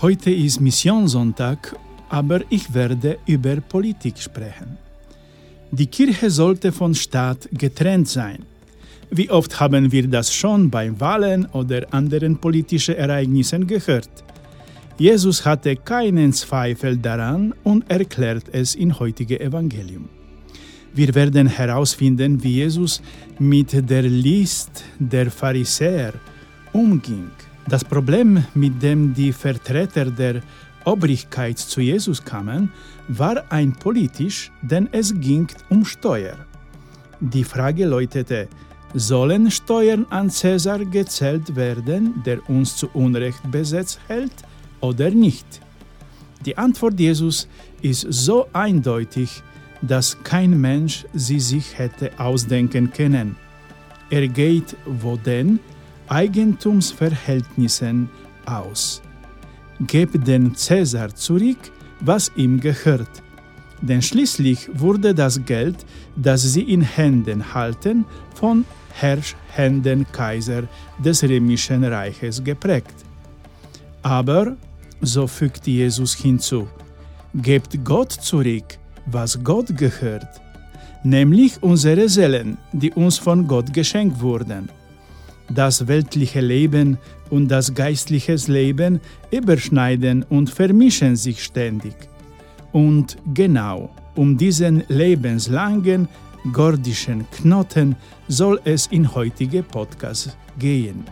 Heute ist Missionssonntag, aber ich werde über Politik sprechen. Die Kirche sollte von Staat getrennt sein. Wie oft haben wir das schon bei Wahlen oder anderen politischen Ereignissen gehört? Jesus hatte keinen Zweifel daran und erklärt es im heutigen Evangelium. Wir werden herausfinden, wie Jesus mit der List der Pharisäer umging. Das Problem, mit dem die Vertreter der Obrigkeit zu Jesus kamen, war ein politisch, denn es ging um Steuer. Die Frage lautete, sollen Steuern an Cäsar gezählt werden, der uns zu Unrecht besetzt hält, oder nicht? Die Antwort Jesus ist so eindeutig, dass kein Mensch sie sich hätte ausdenken können. Er geht wo denn Eigentumsverhältnissen aus. Gebt den Cäsar zurück, was ihm gehört. Denn schließlich wurde das Geld, das sie in Händen halten, von herrschenden Kaiser des römischen Reiches geprägt. Aber, so fügt Jesus hinzu, gebt Gott zurück, was Gott gehört, nämlich unsere Seelen, die uns von Gott geschenkt wurden. Das weltliche Leben und das geistliche Leben überschneiden und vermischen sich ständig. Und genau um diesen lebenslangen gordischen Knoten soll es in heutige Podcast gehen.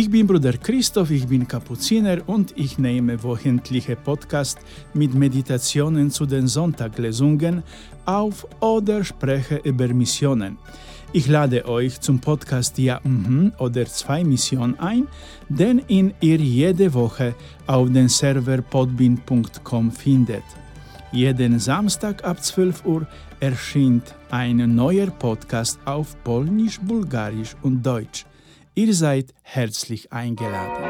Ich bin Bruder Christoph, ich bin Kapuziner und ich nehme wöchentliche Podcast mit Meditationen zu den Sonntaglesungen auf oder spreche über Missionen. Ich lade euch zum Podcast Ja mhm oder zwei Missionen ein, den ihr jede Woche auf den Server podbean.com findet. Jeden Samstag ab 12 Uhr erscheint ein neuer Podcast auf Polnisch, Bulgarisch und Deutsch. Ihr seid herzlich eingeladen.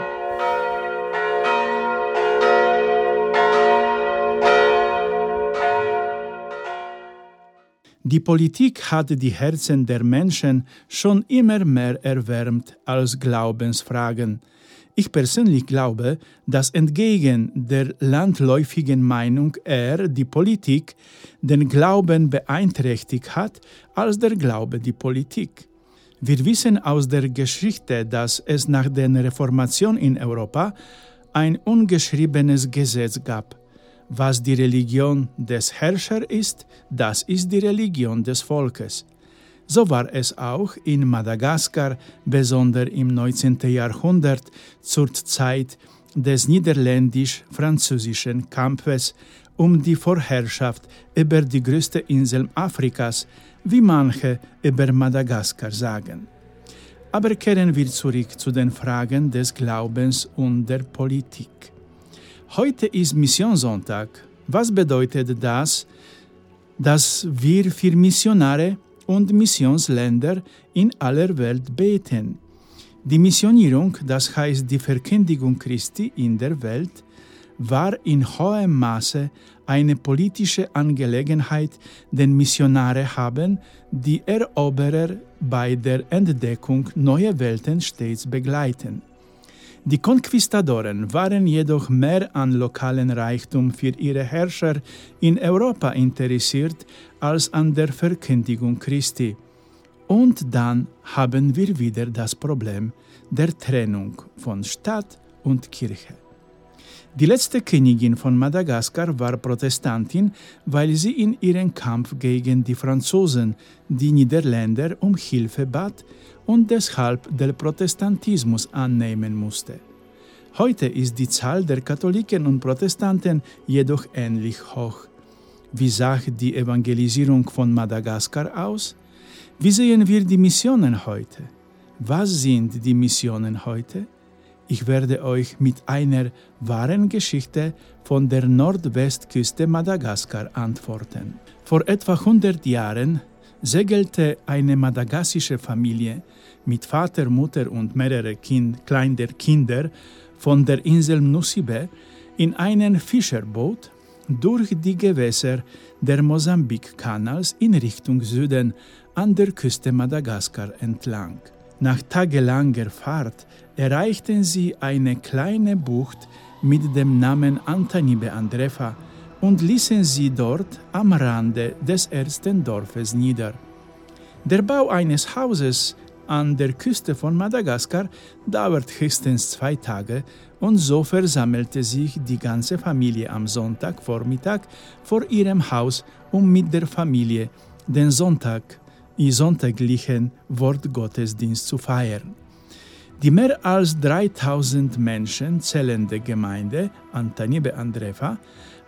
Die Politik hat die Herzen der Menschen schon immer mehr erwärmt als Glaubensfragen. Ich persönlich glaube, dass entgegen der landläufigen Meinung eher die Politik den Glauben beeinträchtigt hat als der Glaube die Politik. Wir wissen aus der Geschichte, dass es nach der Reformation in Europa ein ungeschriebenes Gesetz gab. Was die Religion des Herrschers ist, das ist die Religion des Volkes. So war es auch in Madagaskar, besonders im 19. Jahrhundert zur Zeit des niederländisch-französischen Kampfes um die Vorherrschaft über die größte Insel Afrikas, wie manche über Madagaskar sagen. Aber kehren wir zurück zu den Fragen des Glaubens und der Politik. Heute ist Missionssonntag. Was bedeutet das, dass wir für Missionare und Missionsländer in aller Welt beten? Die Missionierung, das heißt die Verkündigung Christi in der Welt, war in hohem Maße eine politische Angelegenheit, denn Missionare haben die Eroberer bei der Entdeckung neuer Welten stets begleiten. Die Konquistadoren waren jedoch mehr an lokalen Reichtum für ihre Herrscher in Europa interessiert als an der Verkündigung Christi. Und dann haben wir wieder das Problem der Trennung von Stadt und Kirche. Die letzte Königin von Madagaskar war Protestantin, weil sie in ihrem Kampf gegen die Franzosen die Niederländer um Hilfe bat und deshalb den Protestantismus annehmen musste. Heute ist die Zahl der Katholiken und Protestanten jedoch ähnlich hoch. Wie sah die Evangelisierung von Madagaskar aus? Wie sehen wir die Missionen heute? Was sind die Missionen heute? Ich werde euch mit einer wahren Geschichte von der Nordwestküste Madagaskar antworten. Vor etwa 100 Jahren segelte eine madagassische Familie mit Vater, Mutter und mehrere kind, kleiner Kinder von der Insel Nusibe in einem Fischerboot durch die Gewässer der Mosambikkanals in Richtung Süden an der Küste Madagaskar entlang. Nach tagelanger Fahrt erreichten sie eine kleine Bucht mit dem Namen Antanibe Andrefa und ließen sie dort am Rande des ersten Dorfes nieder. Der Bau eines Hauses an der Küste von Madagaskar dauert höchstens zwei Tage und so versammelte sich die ganze Familie am Sonntagvormittag vor ihrem Haus, um mit der Familie den Sonntag im sonntaglichen Wortgottesdienst zu feiern. Die mehr als 3000 Menschen zählende Gemeinde Antanibe Andrefa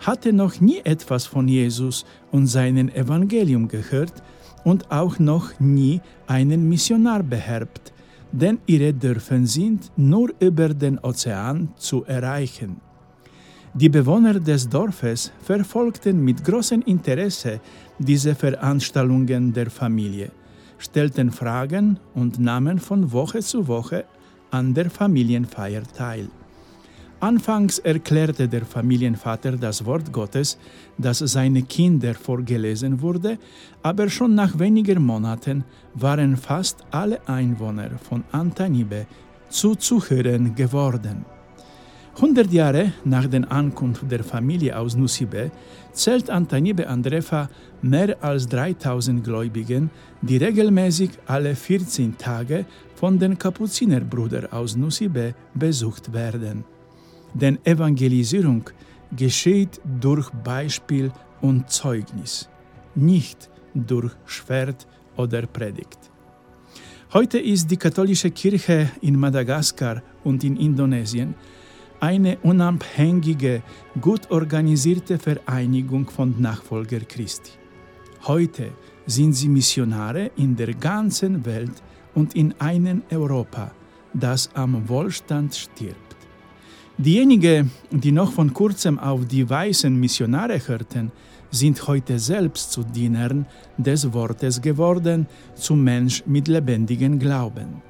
hatte noch nie etwas von Jesus und seinem Evangelium gehört und auch noch nie einen Missionar beherbt, denn ihre Dörfer sind nur über den Ozean zu erreichen. Die Bewohner des Dorfes verfolgten mit großem Interesse diese Veranstaltungen der Familie, stellten Fragen und nahmen von Woche zu Woche an der Familienfeier teil. Anfangs erklärte der Familienvater das Wort Gottes, das seine Kinder vorgelesen wurde, aber schon nach wenigen Monaten waren fast alle Einwohner von Antanibe zu Zuhörern geworden. 100 Jahre nach der Ankunft der Familie aus Nusibe zählt Antanibe Andrefa mehr als 3000 Gläubigen, die regelmäßig alle 14 Tage von den Kapuzinerbrüdern aus Nusibe besucht werden. Denn Evangelisierung geschieht durch Beispiel und Zeugnis, nicht durch Schwert oder Predigt. Heute ist die katholische Kirche in Madagaskar und in Indonesien eine unabhängige, gut organisierte Vereinigung von Nachfolger Christi. Heute sind sie Missionare in der ganzen Welt und in einem Europa, das am Wohlstand stirbt. Diejenigen, die noch von kurzem auf die weißen Missionare hörten, sind heute selbst zu Dienern des Wortes geworden, zu Mensch mit lebendigem Glauben.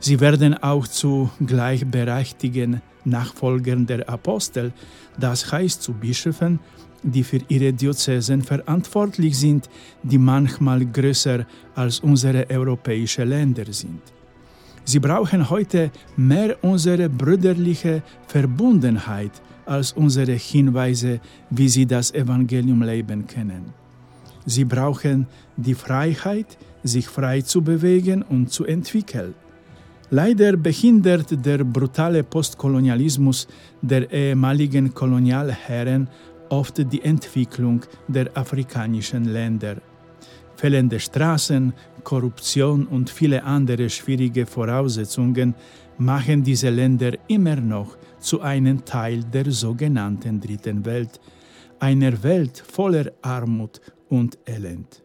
Sie werden auch zu gleichberechtigten Nachfolgern der Apostel, das heißt zu Bischöfen, die für ihre Diözesen verantwortlich sind, die manchmal größer als unsere europäischen Länder sind. Sie brauchen heute mehr unsere brüderliche Verbundenheit als unsere Hinweise, wie sie das Evangelium leben können. Sie brauchen die Freiheit, sich frei zu bewegen und zu entwickeln. Leider behindert der brutale Postkolonialismus der ehemaligen Kolonialherren oft die Entwicklung der afrikanischen Länder. Fehlende Straßen, Korruption und viele andere schwierige Voraussetzungen machen diese Länder immer noch zu einem Teil der sogenannten Dritten Welt, einer Welt voller Armut und Elend.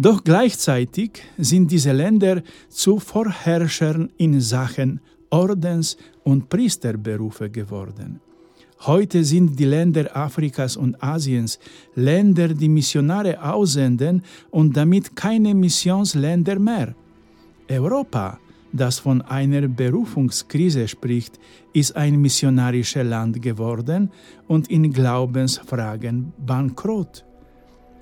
Doch gleichzeitig sind diese Länder zu Vorherrschern in Sachen Ordens- und Priesterberufe geworden. Heute sind die Länder Afrikas und Asiens Länder, die Missionare aussenden und damit keine Missionsländer mehr. Europa, das von einer Berufungskrise spricht, ist ein missionarisches Land geworden und in Glaubensfragen bankrott.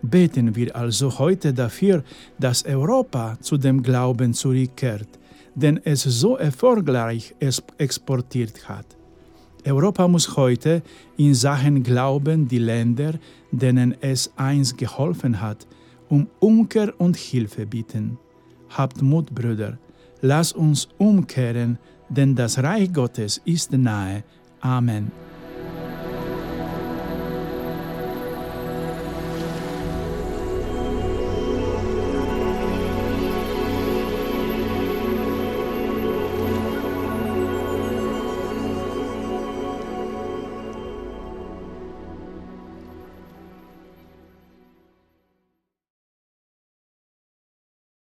Beten wir also heute dafür, dass Europa zu dem Glauben zurückkehrt, den es so erfolgreich exportiert hat. Europa muss heute in Sachen Glauben die Länder, denen es einst geholfen hat, um Umkehr und Hilfe bitten. Habt Mut, Brüder, lasst uns umkehren, denn das Reich Gottes ist nahe. Amen.